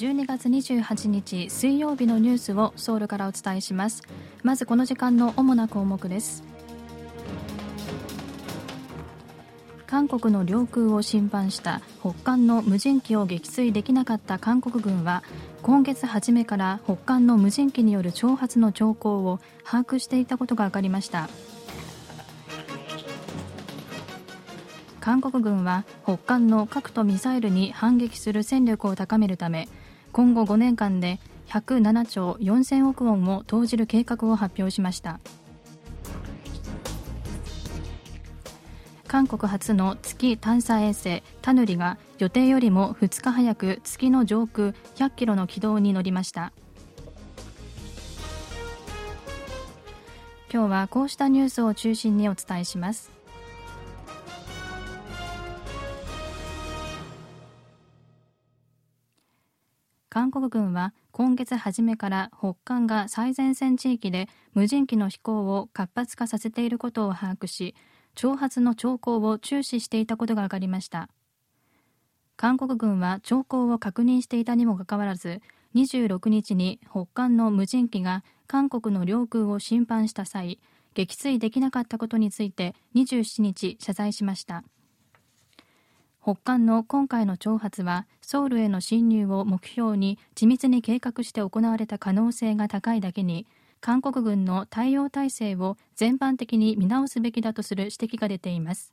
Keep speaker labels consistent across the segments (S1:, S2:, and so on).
S1: 12月28日水曜日のニュースをソウルからお伝えします。まずこの時間の主な項目です。韓国の領空を侵犯した北韓の無人機を撃墜できなかった韓国軍は今月初めから北韓の無人機による挑発の兆候を把握していたことが分かりました。韓国軍は北韓の核とミサイルに反撃する戦力を高めるため今後5年間で107兆4000億ウォンを投じる計画を発表しました。韓国初の月探査衛星タヌリが予定よりも2日早く月の上空100キロの軌道に乗りました。今日はこうしたニュースを中心にお伝えします。韓国軍は今月初めから北韓が最前線地域で無人機の飛行を活発化させていることを把握し挑発の兆候を注視していたことが分かりました。韓国軍は兆候を確認していたにもかかわらず26日に北韓の無人機が韓国の領空を侵犯した際撃墜できなかったことについて27日謝罪しました。北韓の今回の挑発はソウルへの侵入を目標に緻密に計画して行われた可能性が高いだけに韓国軍の対応体制を全般的に見直すべきだとする指摘が出ています。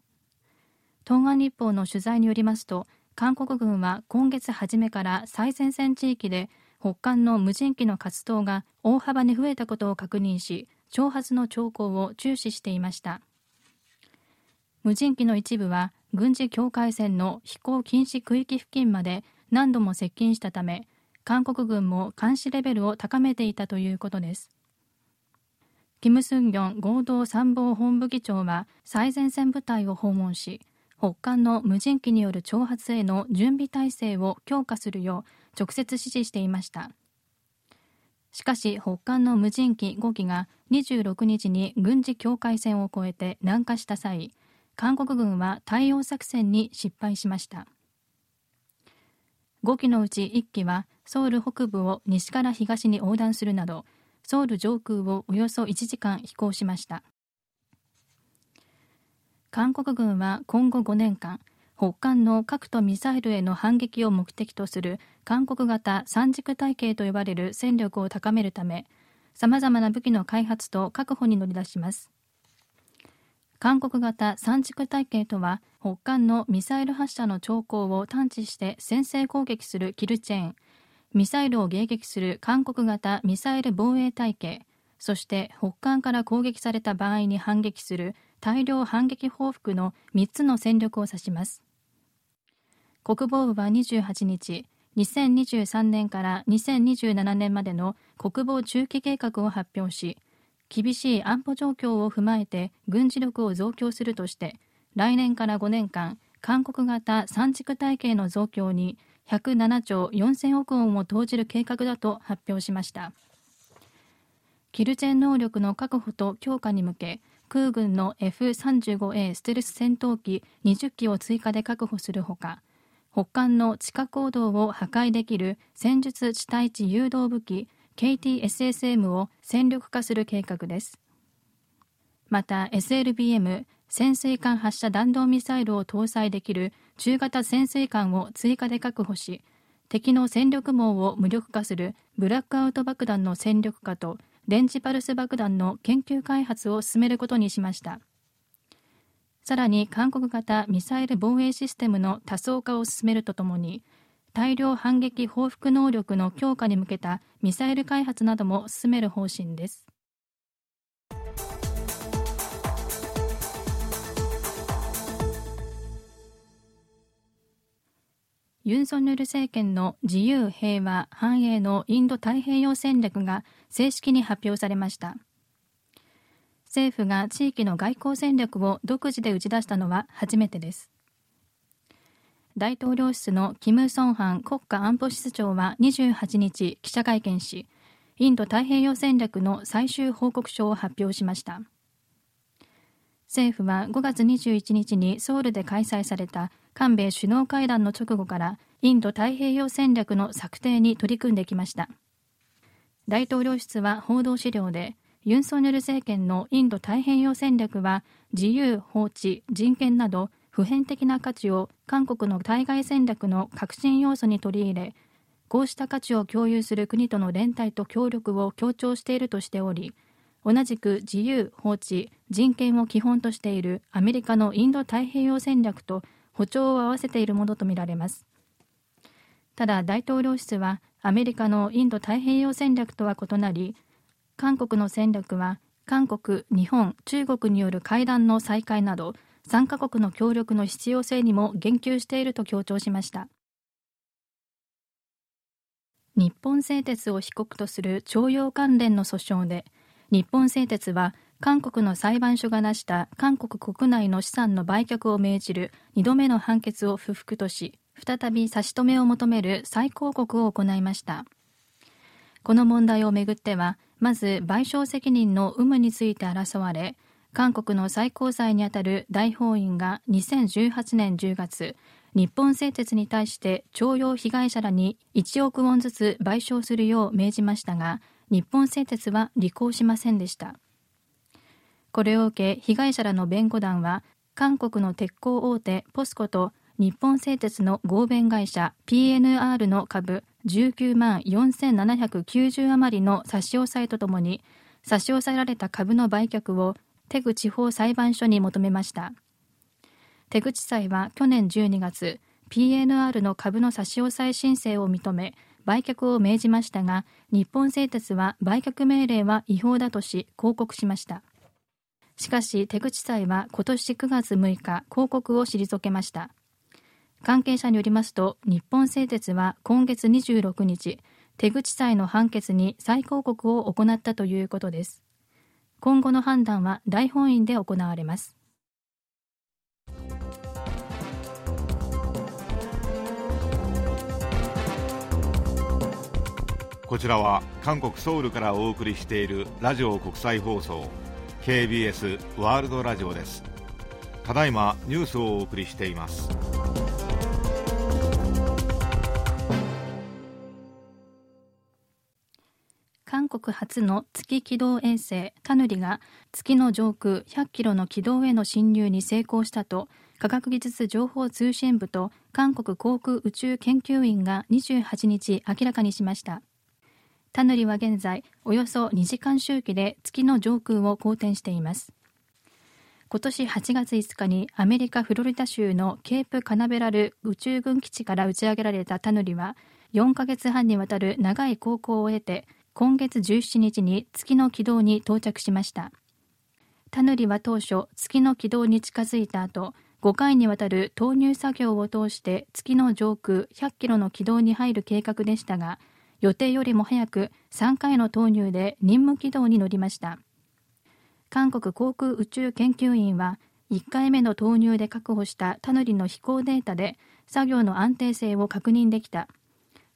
S1: 東岸日報の取材によりますと韓国軍は今月初めから最前線地域で北韓の無人機の活動が大幅に増えたことを確認し挑発の兆候を注視していました。無人機の一部は軍事境界線の飛行禁止区域付近まで何度も接近したため韓国軍も監視レベルを高めていたということです。キム・スンギョン合同参謀本部議長は最前線部隊を訪問し北韓の無人機による挑発への準備体制を強化するよう直接指示していました。しかし北韓の無人機5機が26日に軍事境界線を越えて南下した際韓国軍は対応作戦に失敗しました。5機のうち1機はソウル北部を西から東に横断するなどソウル上空をおよそ1時間飛行しました。韓国軍は今後5年間北韓の核とミサイルへの反撃を目的とする韓国型三軸体系と呼ばれる戦力を高めるためさまざまな武器の開発と確保に乗り出します。韓国型三軸体系とは北韓のミサイル発射の兆候を探知して先制攻撃するキルチェーン。ミサイルを迎撃する韓国型ミサイル防衛体系。そして北韓から攻撃された場合に反撃する大量反撃報復の3つの戦力を指します。国防部は28日2023年から2027年までの国防中期計画を発表し厳しい安保状況を踏まえて軍事力を増強するとして来年から5年間韓国型三軸体系の増強に107兆4000億ウォンを投じる計画だと発表しました。キルチェン能力の確保と強化に向け空軍の F35A ステルス戦闘機20機を追加で確保するほか北韓の地下行動を破壊できる戦術地対地誘導武器 KTSSM を戦力化する計画です。また SLBM 潜水艦発射弾道ミサイルを搭載できる中型潜水艦を追加で確保し敵の戦力網を無力化するブラックアウト爆弾の戦力化と電磁パルス爆弾の研究開発を進めることにしました。さらに韓国型ミサイル防衛システムの多層化を進めるとともに大量反撃報復能力の強化に向けたミサイル開発なども進める方針です。ユン・ソンニョル政権の自由平和繁栄のインド太平洋戦略が正式に発表されました。政府が地域の外交戦略を独自で打ち出したのは初めてです。大統領室のキム・ソンハン国家安保室長は28日記者会見しインド太平洋戦略の最終報告書を発表しました。政府は5月21日にソウルで開催された韓米首脳会談の直後からインド太平洋戦略の策定に取り組んできました。大統領室は報道資料でユン・ソンニョル政権のインド太平洋戦略は自由、法治、人権など普遍的な価値を韓国の対外戦略の核心要素に取り入れこうした価値を共有する国との連帯と協力を強調しているとしており同じく自由、法治、人権を基本としているアメリカのインド太平洋戦略と歩調を合わせているものとみられます。ただ大統領室はアメリカのインド太平洋戦略とは異なり韓国の戦略は韓国、日本、中国による会談の再開など3カ国の協力の必要性にも言及していると強調しました。日本製鉄を被告とする徴用関連の訴訟で日本製鉄は韓国の裁判所が出した韓国国内の資産の売却を命じる2度目の判決を不服とし再び差し止めを求める再抗告を行いました。この問題をめぐってはまず賠償責任の有無について争われ韓国の最高裁にあたる大法院が2018年10月日本製鉄に対して徴用被害者らに1億ウォンずつ賠償するよう命じましたが日本製鉄は履行しませんでした。これを受け被害者らの弁護団は韓国の鉄鋼大手ポスコと日本製鉄の合弁会社 PNR の株19万4790余りの差し押さえとともに差し押さえられた株の売却をテグ地方裁判所に求めました。テグ地裁は去年12月 PNR の株の差し押さえ申請を認め売却を命じましたが日本製鉄は売却命令は違法だとし抗告しました。しかしテグ地裁は今年9月6日抗告を退けました。関係者によりますと日本製鉄は今月26日手口裁の判決に再抗告を行ったということです。今後の判断は大本院で行われます。
S2: こちらは韓国ソウルからお送りしているラジオ国際放送 KBS ワールドラジオです。ただいまニュースをお送りしています。
S1: 国初の月軌道衛星タヌリが月の上空100キロの軌道への侵入に成功したと科学技術情報通信部と韓国航空宇宙研究院が28日明らかにしました。タヌリは現在およそ2時間周期で月の上空を公転しています。今年8月5日にアメリカ・フロリダ州のケープ・カナベラル宇宙軍基地から打ち上げられたタヌリは4ヶ月半にわたる長い航行を経て今月17日に月の軌道に到着しました。タヌリは当初月の軌道に近づいた後5回にわたる投入作業を通して月の上空100キロの軌道に入る計画でしたが予定よりも早く3回の投入で任務軌道に乗りました。韓国航空宇宙研究院は1回目の投入で確保したタヌリの飛行データで作業の安定性を確認できた。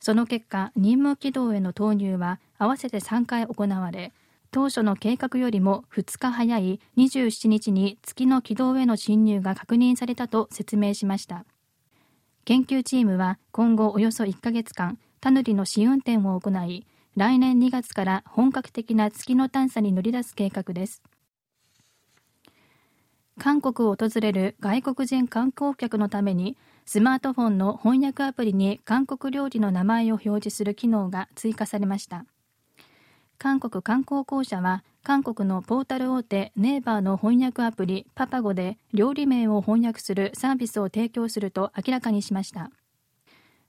S1: その結果任務軌道への投入は合わせて3回行われ当初の計画よりも2日早い27日に月の軌道への侵入が確認されたと説明しました。研究チームは今後およそ1ヶ月間タヌリの試運転を行い来年2月から本格的な月の探査に乗り出す計画です。韓国を訪れる外国人観光客のためにスマートフォンの翻訳アプリに韓国料理の名前を表示する機能が追加されました。韓国観光公社は韓国のポータル大手ネイバーの翻訳アプリパパゴで料理名を翻訳するサービスを提供すると明らかにしました。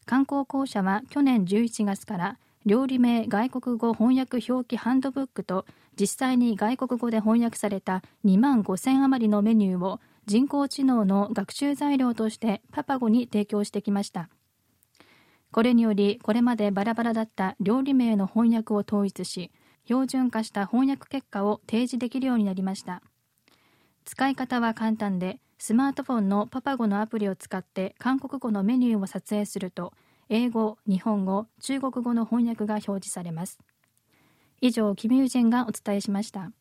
S1: 観光公社は去年11月から料理名外国語翻訳表記ハンドブックと実際に外国語で翻訳された2万5000余りのメニューを人工知能の学習材料としてパパゴに提供してきました。これによりこれまでバラバラだった料理名の翻訳を統一し標準化した翻訳結果を提示できるようになりました。使い方は簡単でスマートフォンのパパゴのアプリを使って韓国語のメニューを撮影すると英語、日本語、中国語の翻訳が表示されます。以上キム・ユジェンがお伝えしました。